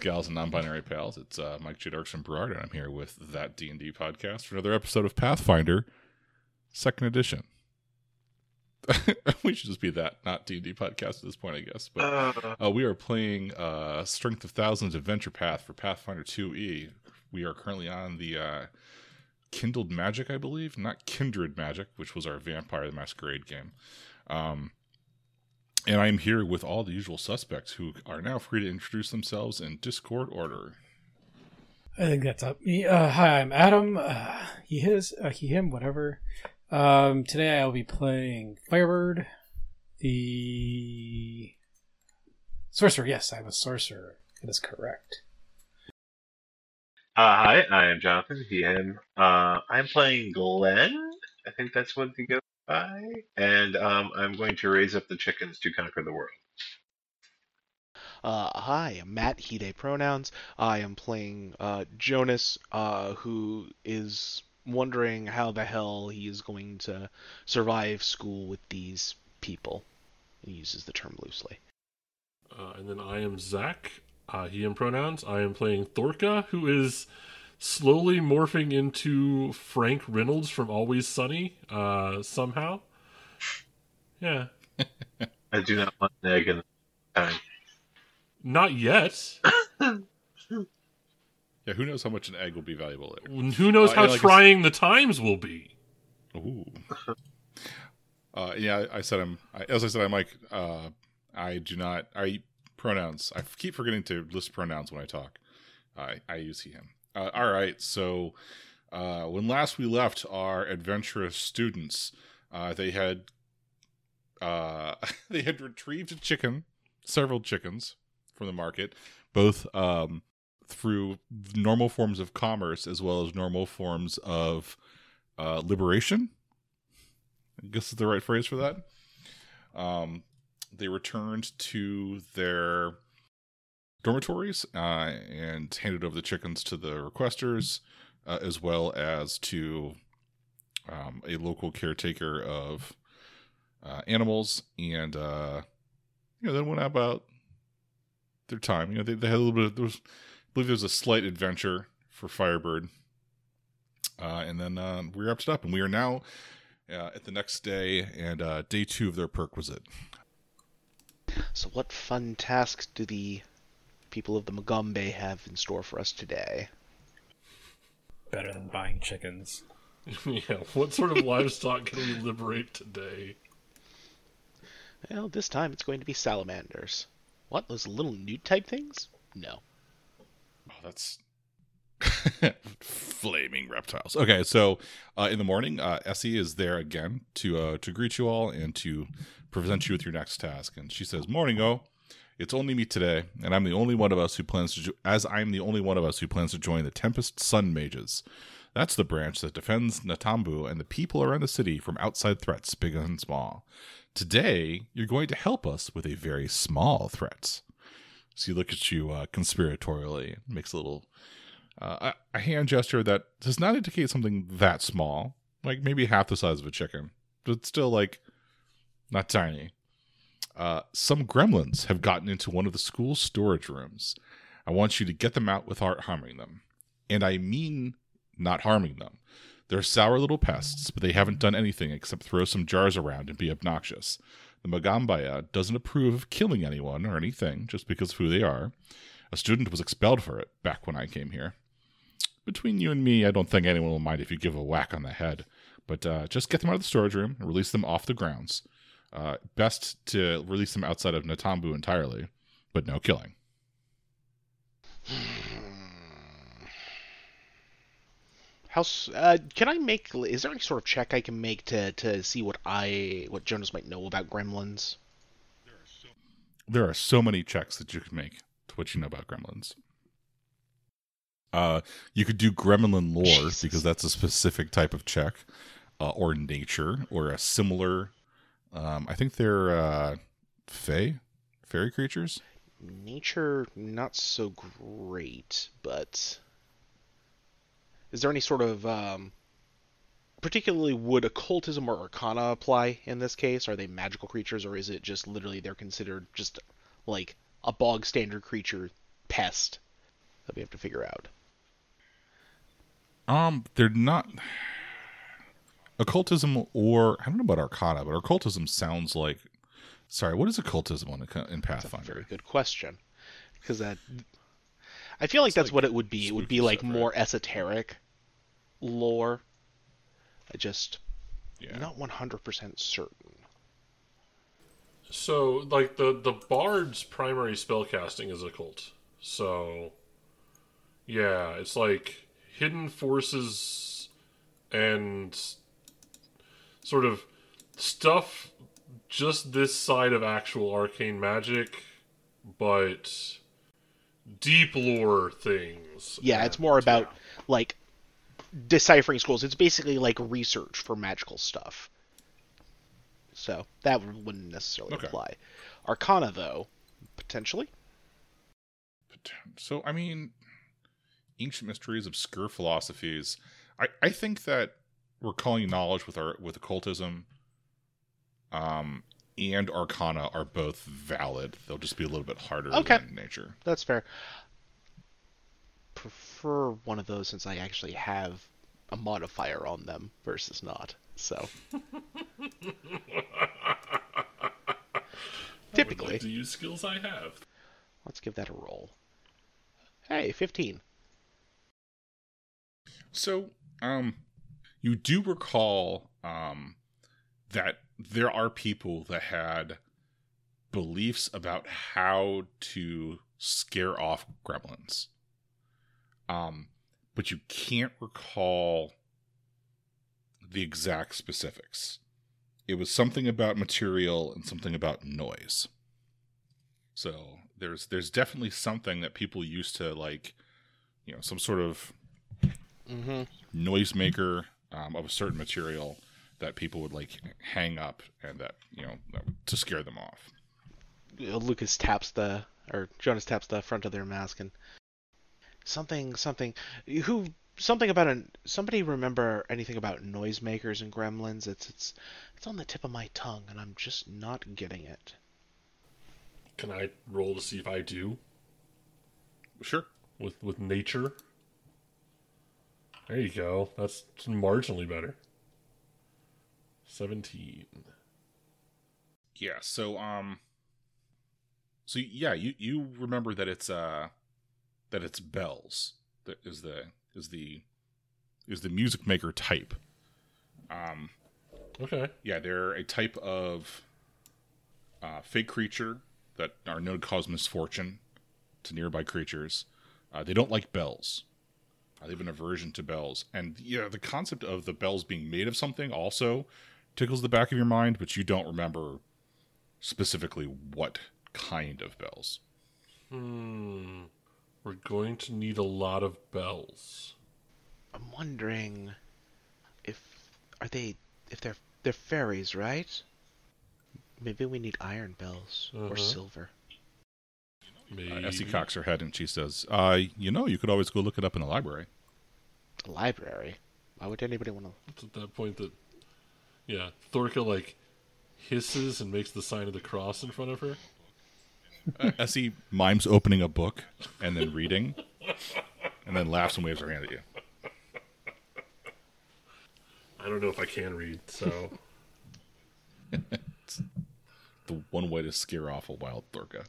gals, and non-binary pals. It's uh, Mike J. Darkson Berard, and I'm here with that D and D podcast for another episode of Pathfinder, second edition. we should just be that, not D and D podcast at this point, I guess. But Uh, uh, we are playing uh, Strength of Thousands Adventure Path for Pathfinder 2e. We are currently on the uh, Kindled Magic, I believe, not Kindred Magic, which was our Vampire the Masquerade game. Um, and I'm here with all the usual suspects who are now free to introduce themselves in Discord order. I think that's up. Me. Uh, hi, I'm Adam. Uh, he, his, uh, he, him, whatever. Um, today I'll be playing Firebird, the sorcerer. Yes, I'm a sorcerer. That is correct. uh, hi, I am Jonathan. He, him. Uh, I'm playing Glenn. I think that's what he goes by. And um, I'm going to raise up the chickens to conquer the world. Uh, hi, I'm Matt, he, they pronouns. I am playing uh, Jonas, uh, who is wondering how the hell he is going to survive school with these people. He uses the term loosely. Uh, and then I am Zach, uh, he and pronouns. I am playing Thorka, who is slowly morphing into Frank Reynolds from Always Sunny, uh, somehow. Yeah. I do not want an egg in the time. Not yet. Yeah, who knows how much an egg will be valuable later? Who knows Uh, how yeah, like I trying the times will be? Ooh. Uh, yeah, I, I said I'm. I, as I said, I'm like. Uh, I do not. I pronouns. I keep forgetting to list pronouns when I talk. I I use he him. Uh, all right. So uh, when last we left our adventurous students, uh, they had uh, they had retrieved a chicken, several chickens from the market, both um, through normal forms of commerce as well as normal forms of uh, liberation. I guess is the right phrase for that. Um, they returned to their dormitories uh, and handed over the chickens to the requesters, uh, as well as to um, a local caretaker of uh, animals, and uh, you know, then went about their time. You know, they, they had a little bit. Of, there was, I believe, there was a slight adventure for Firebird, uh, and then uh, we wrapped it up, and we are now uh, at the next day and day two of their perquisite. So, what fun tasks do the people of the Magaambya have in store for us today? Better than buying chickens. yeah. What sort of livestock can we liberate today? Well, this time it's going to be salamanders. What, those little newt type things? No. Oh, that's flaming reptiles. Okay, so uh, in the morning, uh, Essie is there again to uh, to greet you all and to present you with your next task. And she says, "Morning, oh, it's only me today, and I'm the only one of us who plans to, jo- as I'm the only one of us who plans to join the Tempest Sun Mages. That's the branch that defends Nantambu and the people around the city from outside threats, big and small. Today, you're going to help us with a very small threat." So he looks at you uh, conspiratorially, makes a little uh, a hand gesture that does not indicate something that small, like maybe half the size of a chicken, but still like not tiny. Uh, some gremlins have gotten into one of the school's storage rooms. I want you to get them out without harming them. And I mean not harming them. They're sour little pests, but they haven't done anything except throw some jars around and be obnoxious. The Magaambya doesn't approve of killing anyone or anything just because of who they are. A student was expelled for it back when I came here. Between you and me, I don't think anyone will mind if you give a whack on the head. But uh, just get them out of the storage room and release them off the grounds. Uh, best to release them outside of Nantambu entirely, but no killing. How uh, can I make? Is there any sort of check I can make to to see what I what Jonas might know about gremlins? There are so many checks that you can make to what you know about gremlins. Uh, you could do gremlin lore Jesus. because that's a specific type of check, uh, or nature, or a similar. Um, I think they're uh, fae, fairy creatures. Nature, not so great, but is there any sort of um, particularly would occultism or arcana apply in this case? Are they magical creatures, or is it just literally they're considered just like a bog standard creature pest that we have to figure out. Um, they're not occultism or I don't know about Arcana, but occultism sounds like. Sorry, what is occultism on a- in That's a Pathfinder? very good question. Because that, I feel like It's that's like what it would be. It would be like stuff, right? more esoteric lore. I just Yeah. not one hundred percent certain. So, like the the bard's primary spellcasting is occult. So, yeah, it's like hidden forces and sort of stuff just this side of actual arcane magic, but deep lore things. Yeah, it's more about yeah. like deciphering scrolls. It's basically like research for magical stuff. So that wouldn't necessarily Okay. apply. Arcana, though, potentially. So, I mean, ancient mysteries, obscure philosophies. I, I think that we're calling knowledge with our with occultism, um, and Arcana are both valid. They'll just be a little bit harder Okay. in nature. That's fair. Prefer one of those since I actually have a modifier on them versus not. So typically, like to use skills I have. let's give that a roll. Hey, fifteen. So, um, you do recall um, that there are people that had beliefs about how to scare off gremlins. Um, but you can't recall the exact specifics. It was something about material and something about noise. So there's there's definitely something that people used to like, you know, some sort of Mm-hmm. noisemaker um, of a certain material that people would like hang up and that you know that would- to scare them off. Lucas taps the or Jonas taps the front of their mask and something something who something about an somebody remember anything about noisemakers and gremlins it's it's it's on the tip of my tongue and I'm just not getting it. Can I roll to see if I do Sure. with with nature? There you go. That's marginally better. Seventeen. Yeah. So um. So yeah, you you remember that it's uh that it's bells that is the is the is the music maker type. Um. Okay. Yeah, they're a type of uh, fake creature that are known to cause misfortune to nearby creatures. Uh, they don't like bells. They have an aversion to bells, and yeah, the concept of the bells being made of something also tickles the back of your mind, but you don't remember specifically what kind of bells. Hmm. We're going to need a lot of bells. I'm wondering if are they if they're they're fairies, right? Maybe we need iron bells or Uh-huh. silver. Maybe. Uh, Essie cocks her head and she says, uh, "You know, you could always go look it up in the library." The library. Why would anybody want to? It's at that point that, yeah, Thorka like hisses and makes the sign of the cross in front of her. Uh, Essie mimes opening a book and then reading, and then laughs and waves her hand at you. I don't know if I can read, so The one way to scare off a wild Thorka.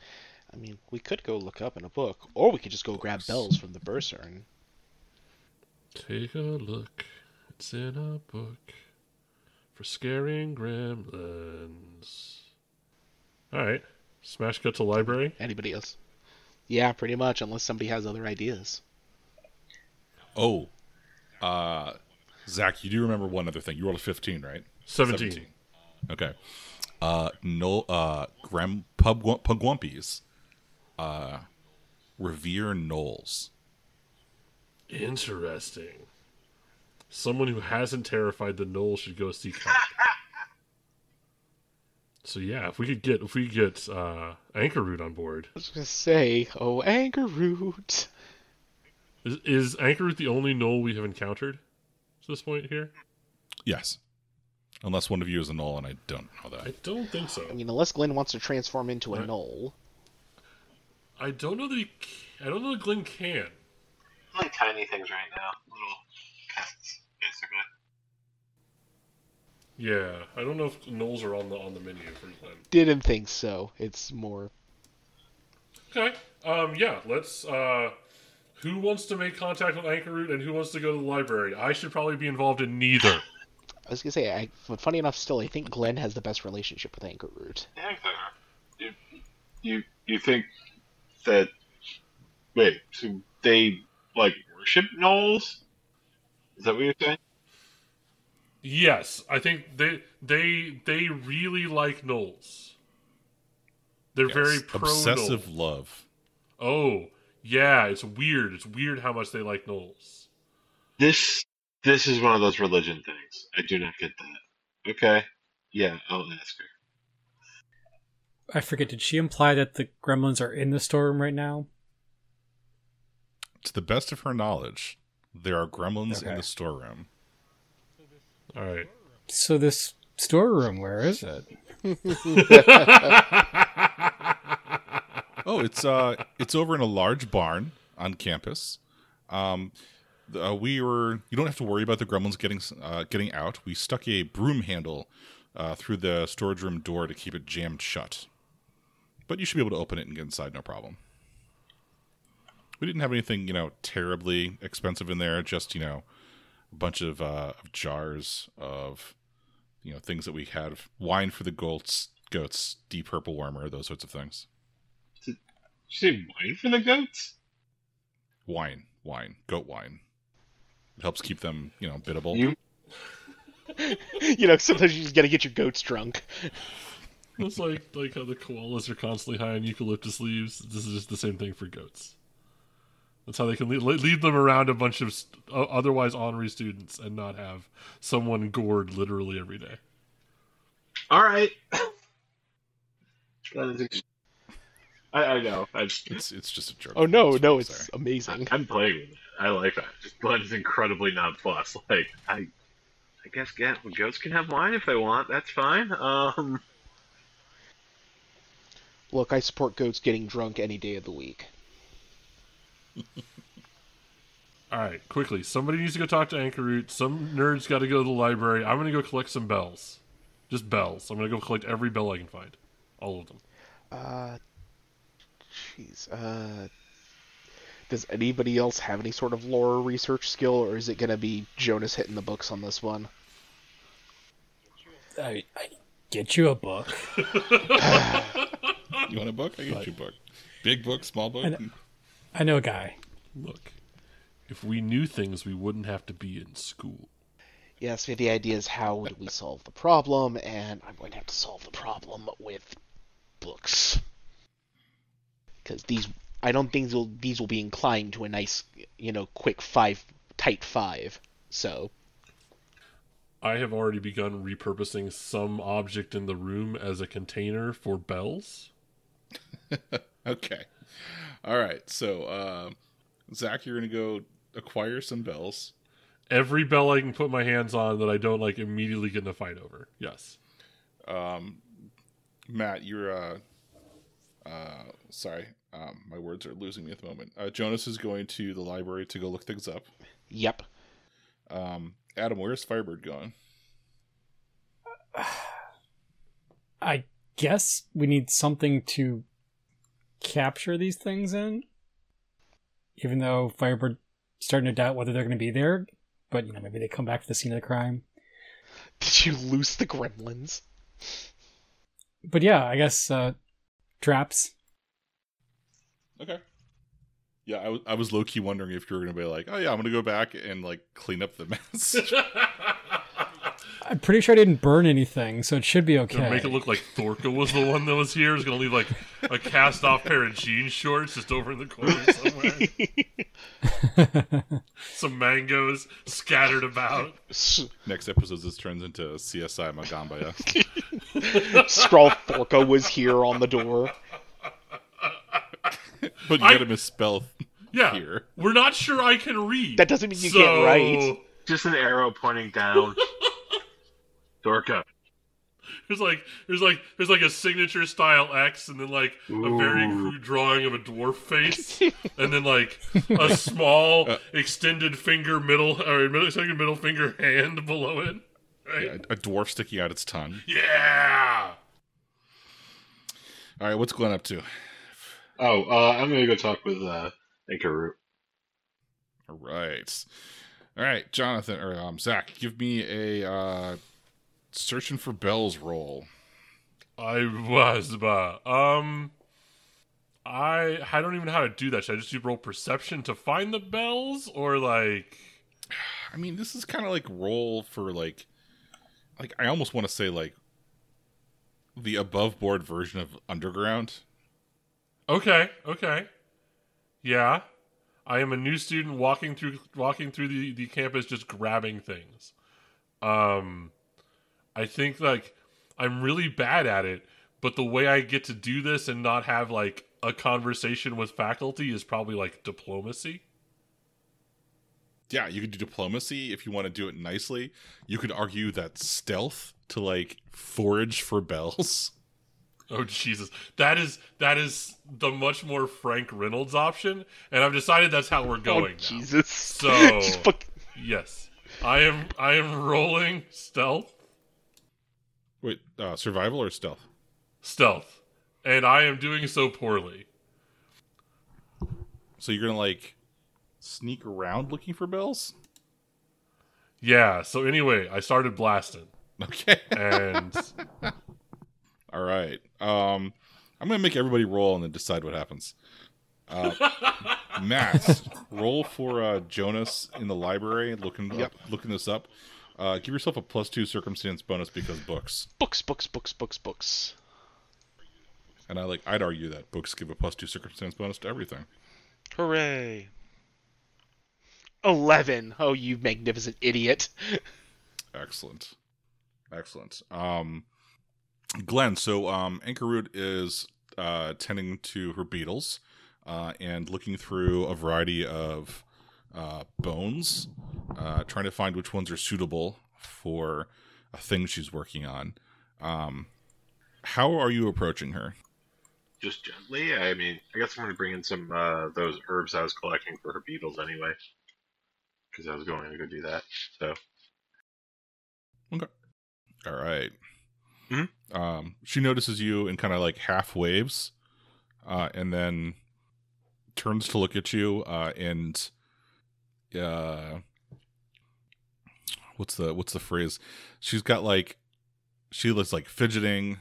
I mean, we could go look up in a book, or we could just go grab bells from the bursar and take a look. It's in a book for scaring gremlins. All right, smash cut to library. anybody else. Yeah, pretty much, unless somebody has other ideas. Oh, uh, Zach, you do remember one other thing. You rolled a 15, right? Seventeen. Okay. Uh, no, uh, Grem Pug Pugwumpies, uh, revere gnolls. Interesting. Someone who hasn't terrified the gnoll should go seek help. so yeah, if we could get if we could get uh, Anchor Root on board, I was gonna say, oh, anger root. is, is Anchor Root the only gnoll we have encountered to this point here? Yes. Unless one of you is a gnoll, and I don't know that. I don't think so. I mean, unless Glenn wants to transform into a Right. gnoll. I don't know that he. I don't know if Glenn can. Like tiny things right now, little pests, basically. Yeah, I don't know if gnolls are on the on the menu for Glenn. Didn't think so. It's more. Okay. Um. Yeah. Let's. Uh. Who wants to make contact with Anchor Root and who wants to go to the library? I should probably be involved in neither. I was gonna say, I, but funny enough, still, I think Glenn has the best relationship with Anchor Root. Yeah, you you you think that? Wait, so they like worship gnolls? Is that what you're saying? Yes, I think they they they really like gnolls. They're Yes. very pro obsessive gnoll. love. Oh, yeah, it's weird. It's weird how much they like gnolls. This this is one of those religion things. I do not get that. Okay, yeah, I'll ask her. I forget. Did she imply that the gremlins are in the storeroom right now? To the best of her knowledge, there are gremlins in the storeroom. All right. So this storeroom, where is it? Oh, it's uh, it's over in a large barn on campus. Um, uh, we were. You don't have to worry about the gremlins getting uh, getting out. We stuck a broom handle uh, through the storage room door to keep it jammed shut. But you should be able to open it and get inside, no problem. We didn't have anything, you know, terribly expensive in there. Just you know, a bunch of, uh, of jars of, you know, things that we had. Wine for the goats, goats, deep purple warmer, those sorts of things. Did you say wine for the goats? wine, wine, goat wine. It helps keep them, you know, biddable. You you know, sometimes you just gotta get your goats drunk. It's like like how the koalas are constantly high on eucalyptus leaves. This is just the same thing for goats. That's how they can lead, lead them around a bunch of st- otherwise honorary students and not have someone gored literally every day. all right? that is. Ex- I, I know. I, It's it's just a joke. Oh no, no, it's sorry. amazing. I'm playing with it. I like that. Just Glenn is incredibly nonplussed. Like I, I guess yeah, goats can have wine if they want. That's fine. Um, Look, I support goats getting drunk any day of the week. All right, quickly. Somebody needs to go talk to Anchor Root. Some nerds got to go to the library. I'm gonna go collect some bells, just bells. I'm gonna go collect every bell I can find, all of them. Uh, jeez. Uh, does anybody else have any sort of lore research skill, or is it gonna be Jonas hitting the books on this one? I, I get you a book. You want a book? I get you a book. Big book, small book. I know. I know a guy. Look, if we knew things, we wouldn't have to be in school. Yes, the idea is how do we solve the problem, and I'm going to have to solve the problem with books. Because these, I don't think will, these will be inclined to a nice, you know, quick five, tight five. So, I have already begun repurposing some object in the room as a container for bells. Okay. All right. So, uh, Zach, you're gonna go acquire some bells. Every bell I can put my hands on that I don't like immediately get in a fight over. Yes. Um, Matt, you're uh, uh, sorry. Um, my words are losing me at the moment. Uh, Jonas is going to the library to go look things up. yep. Um, Adam, where's Firebird going? I guess we need something to capture these things in. Even though Firebird starting to doubt whether they're going to be there, but you know maybe they come back to the scene of the crime. Did you lose the gremlins? But yeah, I guess uh, traps. Okay. Yeah, I was I was low key wondering if you were gonna be like, oh yeah, I'm gonna go back and like clean up the mess. I'm pretty sure I didn't burn anything, so it should be okay. Gonna okay. make it look like Thorka was the one that was here. It's gonna leave like a cast off pair of jean shorts just over in the corner somewhere. Some mangoes scattered about. Next episode, this turns into CSI Magaambya. Skrull Thorka was here on the door. but you I- gotta misspell Yeah, here. we're not sure I can read. That doesn't mean you so... can't write. just an arrow pointing down. Dorka. There's like there's like there's like a signature style X, and then like a very crude drawing of a dwarf face, and then like a small extended finger middle or middle second middle finger hand below it. Right? Yeah, a dwarf sticking out its tongue. Yeah. All right, what's Glenn up to? Oh, uh, I'm gonna go talk with uh, Inkaru. All right, all right, Jonathan or um, Zach, give me a uh, searching for bells roll. I was, but um, I I don't even know how to do that. Should I just do roll perception to find the bells, or like? I mean, this is kind of like roll for like, like I almost want to say like the above board version of underground. Okay, okay, yeah. I am a new student walking through walking through the the campus, just grabbing things. Um, I think like I'm really bad at it, but the way I get to do this and not have like a conversation with faculty is probably like diplomacy. Yeah, you could do diplomacy if you want to do it nicely. You could argue that stealth to like forage for bells. Oh Jesus, that is that is the much more Frank Reynolds option, and I've decided that's how we're oh, going. oh, now. Jesus. So- Just Yes, I am. I am rolling stealth, Wait, uh, survival or stealth? stealth, and I am doing so poorly. So you're gonna like sneak around looking for bells? Yeah. So anyway, I started blasting, Okay. and All right. Um, I'm gonna make everybody roll and then decide what happens. Uh, Matt, roll for uh, Jonas in the library. Looking Yep. up, looking this up. Uh, give yourself a plus two circumstance bonus because books. books, books, books, books, books. And I like. I'd argue that books give a plus two circumstance bonus to everything. Hooray. 11. Oh, you magnificent idiot. Excellent. Excellent. Um, Glenn, so um, Anchorroot is uh, tending to her beetles uh, and looking through a variety of uh, bones, uh, trying to find which ones are suitable for a thing she's working on. Um, how are you approaching her? Just gently. I mean, I guess I'm gonna bring in some uh, those herbs I was collecting for her beetles anyway, because I was going to go do that. So Okay. All right. Mhm. Um, she notices you in kind of like half waves, uh, and then turns to look at you. Uh, and uh, what's the what's the phrase? She's got like she looks like fidgeting,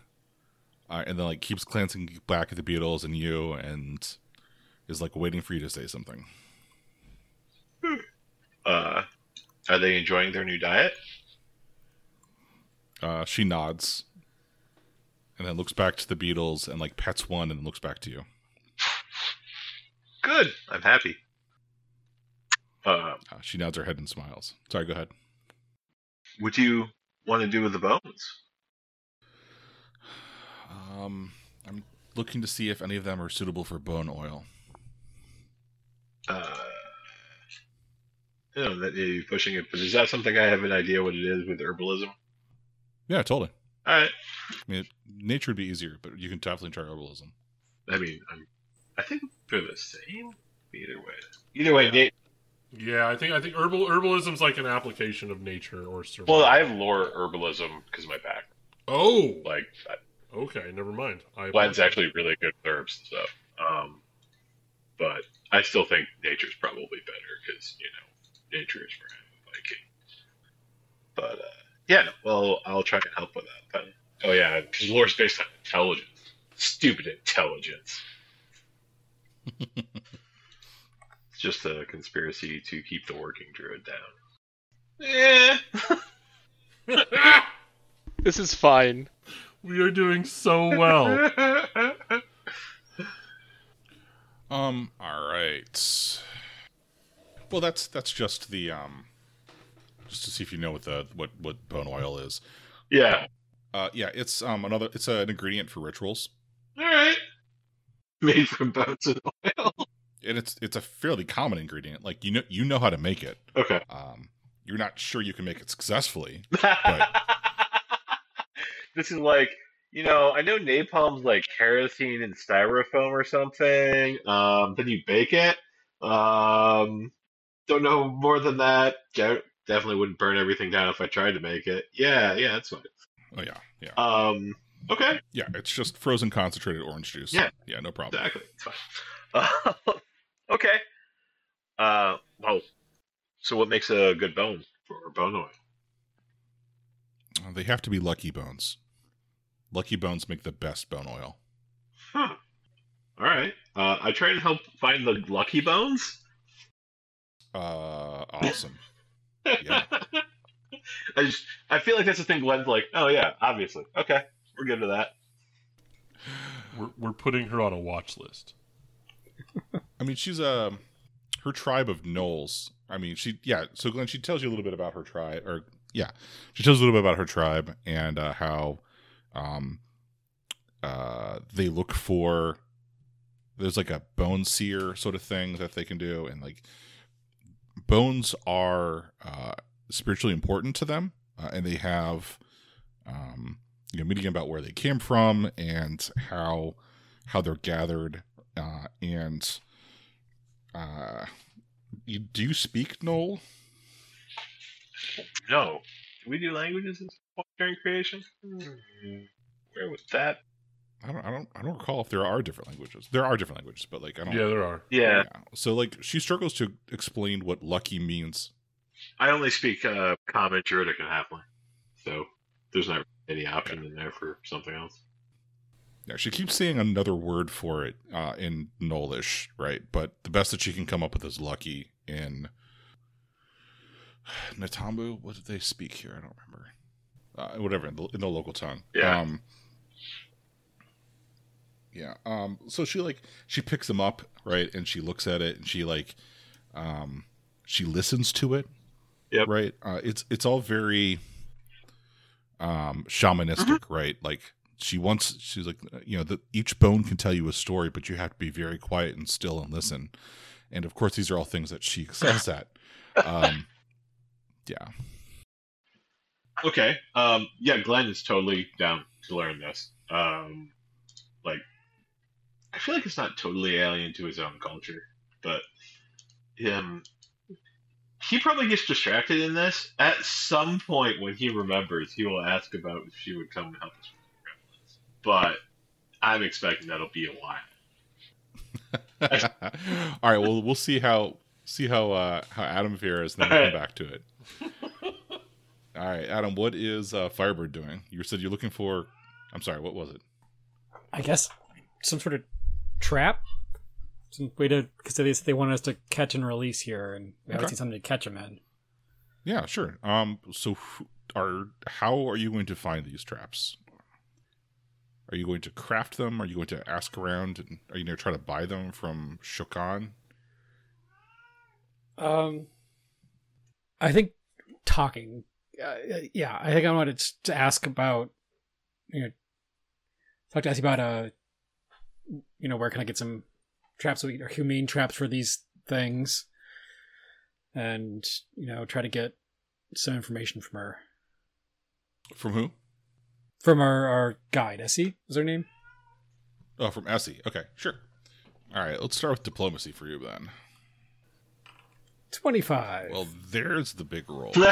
uh, and then like keeps glancing back at the beetles and you, and is like waiting for you to say something. uh, are they enjoying their new diet? Uh, she nods, and then looks back to the beetles and like pets one, and looks back to you. Good. I'm happy. Uh, Uh, she nods her head and smiles. Sorry, go ahead. what do you want to do with the bones? Um, I'm looking to see if any of them are suitable for bone oil. Uh, I know that you're pushing it, but is that something I have an idea what it is with herbalism? Yeah, totally. All right. I mean, nature would be easier, but you can definitely try herbalism. I mean, I'm, I think they're the same. Either way. Either way, Yeah. Nate. yeah, I think I think herbal herbalism's like an application of nature or survival. Well, I have lore herbalism because of my back. oh Like, okay, never mind. I Glenn's actually really good with herbs and stuff. Um, but I still think nature's probably better because you know nature is for a Viking. But uh, yeah, well, I'll try and help with that then. Oh yeah, because lore's based on intelligence. Stupid intelligence. it's just a conspiracy to keep the working druid down. Yeah. This is fine. we are doing so well. Um, all right. Well, that's that's just the um, just to see if you know what the what what bone oil is. yeah. Uh, yeah, it's um another it's an ingredient for rituals, All right. Made from bones and oil. And it's it's a fairly common ingredient. Like you know you know how to make it. Okay. Um, you're not sure you can make it successfully. this is like, you know, I know napalm's like kerosene and styrofoam or something. Um, then you bake it. Um, don't know more than that. De- definitely wouldn't burn everything down if I tried to make it. Yeah, yeah, that's fine. Oh yeah, yeah, Um, okay, yeah. It's just frozen concentrated orange juice. Yeah. yeah, no problem. exactly. It's fine. Uh, okay. Uh, well, so what makes a good bone for bone oil? Uh, They have to be lucky bones. Lucky bones make the best bone oil. Huh. All right. Uh, I try to help find the lucky bones. Uh, awesome. Yeah. I just I feel like that's the thing Glenn's like, oh yeah, obviously. Okay. We're good to that. We're we're putting her on a watch list. I mean, she's a her tribe of gnolls. I mean, she yeah. So Glenn, she tells you a little bit about her tribe, or yeah, she tells a little bit about her tribe and uh, how um uh they look for. There's like a bone seer sort of thing that they can do, and like bones are uh, spiritually important to them, uh, and they have um, you know meeting about where they came from and how how they're gathered, uh, and uh, you do you speak Gnoll? No. Do we do languages during creation? Where was that? I don't, I don't, I don't recall if there are different languages. There are different languages, but like I don't. Yeah, there are. Yeah. So like she struggles to explain what lucky means. I only speak uh, common, druidic, and halfling. So there's not any option in there for something else. Yeah, she keeps saying another word for it uh, in Gnollish, right? But the best that she can come up with is lucky in Nantambu. What did they speak here? I don't remember. Uh, whatever in the, in the local tongue. Yeah. Um, yeah. Um. So she like she picks them up, right, and she looks at it, and she like, um, she listens to it. Yep. Right. Uh, it's it's all very, um, shamanistic, right? Like she wants she's like you know that each bone can tell you a story but you have to be very quiet and still and listen and of course these are all things that she excels at um yeah Okay. Um, yeah, Glenn is totally down to learn this. Um, like, I feel like it's not totally alien to his own culture, but um, he probably gets distracted in this. At some point, when he remembers, he will ask about if she would come and help us. But I'm expecting that'll be a while. all right well we'll see how see how uh how adam fares and then we'll come back to it all right adam what is uh firebird doing you said you're looking for i'm sorry what was it I guess some sort of trap, some way to because they they want us to catch and release here, and we Okay. obviously something to catch them in. yeah sure um so who- are how are you going to find these traps are you going to craft them? Are you going to ask around and are you going to try to buy them from shokan? Um, I think talking. Uh, yeah, I think I wanted to ask about you know talk to Essie about uh you know where can I get some traps or humane traps for these things, and you know try to get some information from her. From who from our our guide Essie is her name. oh from essie okay sure all right let's start with diplomacy for you then Twenty five. well there's the big roll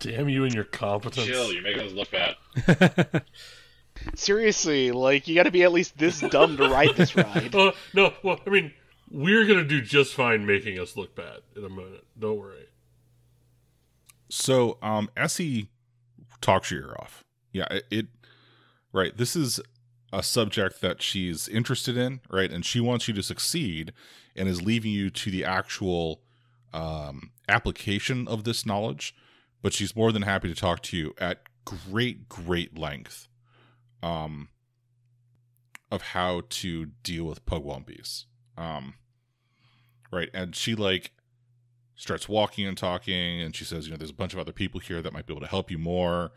Damn you and your competence. Chill, you're making us look bad. Seriously, like you got to be at least this dumb to ride this ride. Uh, no, well, I mean, we're gonna do just fine making us look bad in a minute. Don't worry. So, um, Essie talks your ear off. Yeah, it, it, right. This is a subject that she's interested in, right? And she wants you to succeed and is leaving you to the actual um, application of this knowledge. But she's more than happy to talk to you at great, great length um, of how to deal with pugwumpies. Um, right. And she, like, starts walking and talking and she says you know there's a bunch of other people here that might be able to help you more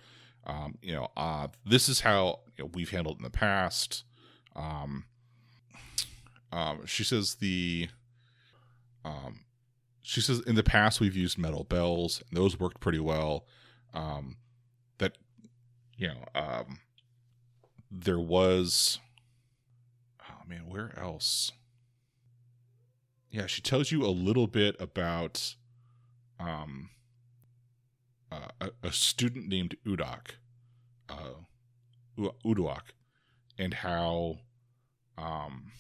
um, you know uh, this is how you know, we've handled in the past. Um, um, she says the um, she says in the past we've used metal bells. And those worked pretty well. Um, that you know um, there was oh man where else? Yeah she tells you a little bit about um uh, a, a student named udak uh uduak and how um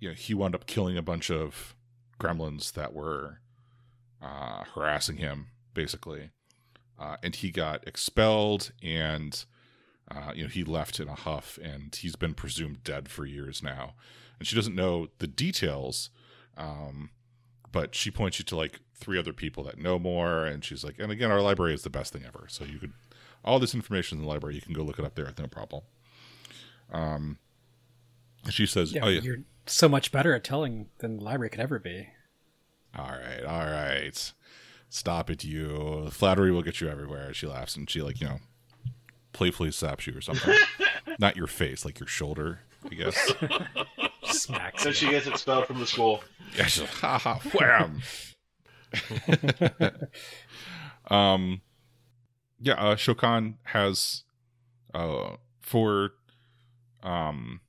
you know he wound up killing a bunch of gremlins that were uh harassing him basically. Uh, and he got expelled and uh, you know he left in a huff and he's been presumed dead for years now. And she doesn't know the details um, but she points you to like three other people that know more and she's like and again our library is the best thing ever so you could all this information in the library you can go look it up there no problem. Um she says Yeah, oh yeah. you're so much better at telling than the library could ever be. all right all right. Stop it you. Flattery will get you everywhere she laughs and she like you know playfully slaps you or something. Not your face like your shoulder i guess. Smacks. So she gets expelled from the school. yeah she's like, ha ha wham um yeah uh shokan has uh for um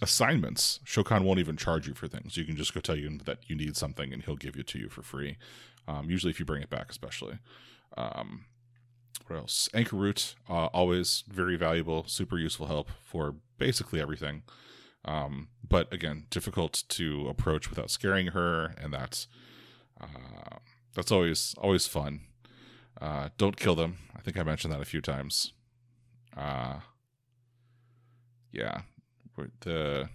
assignments. Shokan won't even charge you for things. You can just go tell you that you need something and he'll give it to you for free. Um usually if you bring it back especially. Um what else? Anchor root uh, always very valuable super useful help for basically everything. Um but again difficult to approach without scaring her and that's that's always always fun. Uh don't kill them. I think i mentioned that a few times. Uh yeah. The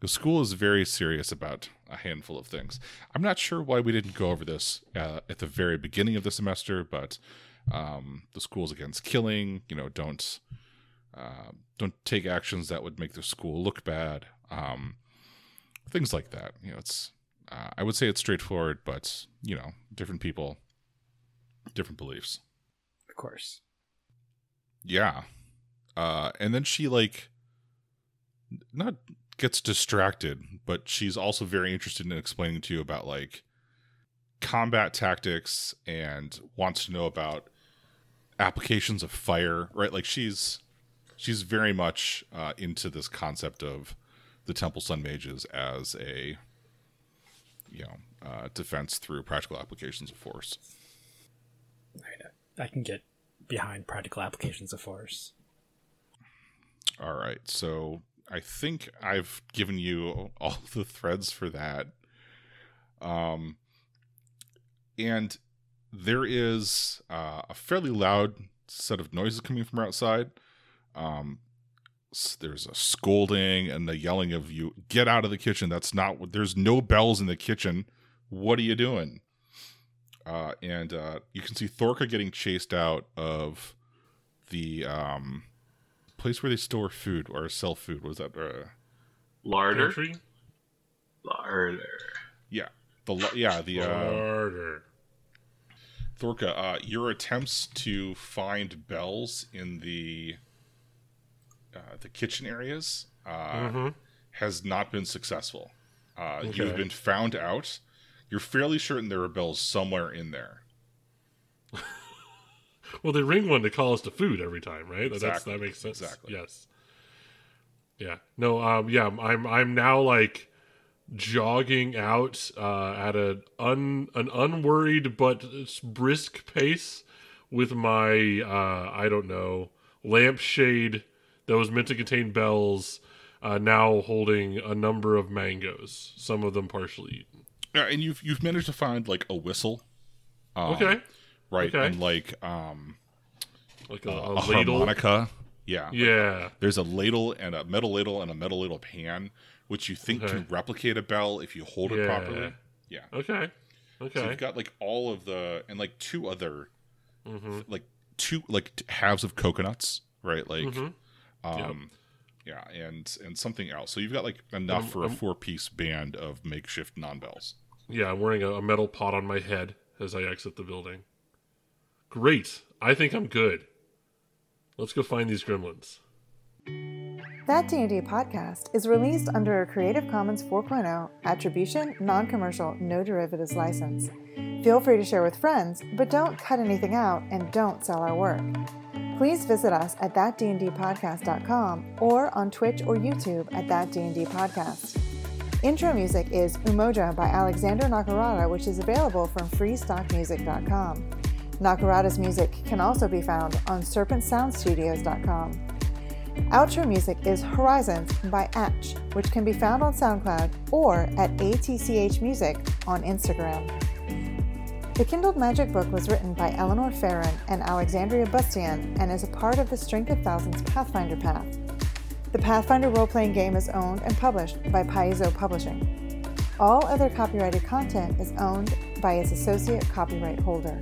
the school is very serious about a handful of things. I'm not sure why we didn't go over this uh, at the very beginning of the semester but um the school's against killing you know don't uh, don't take actions that would make the school look bad um things like that. You know it's uh, i would say it's straightforward but you know different people different beliefs. Of course. yeah. Uh and then she like not gets distracted but she's also very interested in explaining to you about like combat tactics and wants to know about applications of fire right? Like she's she's very much uh into this concept of the Tempest Sun mages as a you know uh defense through practical applications of force I can get behind practical applications of force. All right. So I think I've given you all the threads for that. Um, and there is uh, a fairly loud set of noises coming from outside. Um, there's a scolding and the yelling of you get out of the kitchen. That's not what. There's no bells in the kitchen. What are you doing? Uh, and uh, you can see Thorka getting chased out of the um, place where they store food or sell food. Was that uh, Larder. Pantry? Larder. yeah the lo- yeah the uh, Harder. Thorka, uh, your attempts to find bells in the uh, the kitchen areas uh, Mhm. has not been successful. Uh, Okay. You've been found out. You're fairly certain there are bells somewhere in there. Well, they ring one to call us to food every time, right? That's, Exactly. that makes sense. Exactly. Yes. Yeah. No. Um. Yeah. I'm. I'm now like jogging out uh, at a un an unworried but brisk pace with my uh I don't know lampshade that was meant to contain bells. Uh, now holding a number of mangoes, some of them partially eaten. Yeah, and you've you've managed to find like a whistle. Um, Okay. Right, okay. and like um, Like a, a, a harmonica. Yeah. Yeah. There's a ladle and a metal ladle and a metal ladle pan, which you think Okay. can replicate a bell if you hold it properly. Yeah. Okay. So Okay. you've got like all of the and like two other mm-hmm. like two like halves of coconuts, right? Like Mhm. Um yeah, and and something else. So you've got like enough Um, for a um, four piece band of makeshift non bells. Yeah, I'm wearing a, a metal pot on my head as I exit the building. Great. I think I'm good. Let's go find these gremlins. That D&D podcast is released under a Creative Commons 4.0 attribution, non-commercial, no derivatives license. Feel free to share with friends, but don't cut anything out and don't sell our work. Please visit us at thatdndpodcast.com or on Twitch or YouTube at thatdndpodcast. Intro music is Umoja by Alexander Nakarada, which is available from freestockmusic.com. Nakarada's music can also be found on serpentsoundstudios.com. Outro music is Horizons by Atch, which can be found on SoundCloud or at ATCH Music on Instagram. The Kindled Magic book was written by Eleanor Ferron and Alexandria Bustion and is a part of the Strength of Thousands Pathfinder Path. The Pathfinder role playing game is owned and published by Paizo Publishing. All other copyrighted content is owned by its associate copyright holder.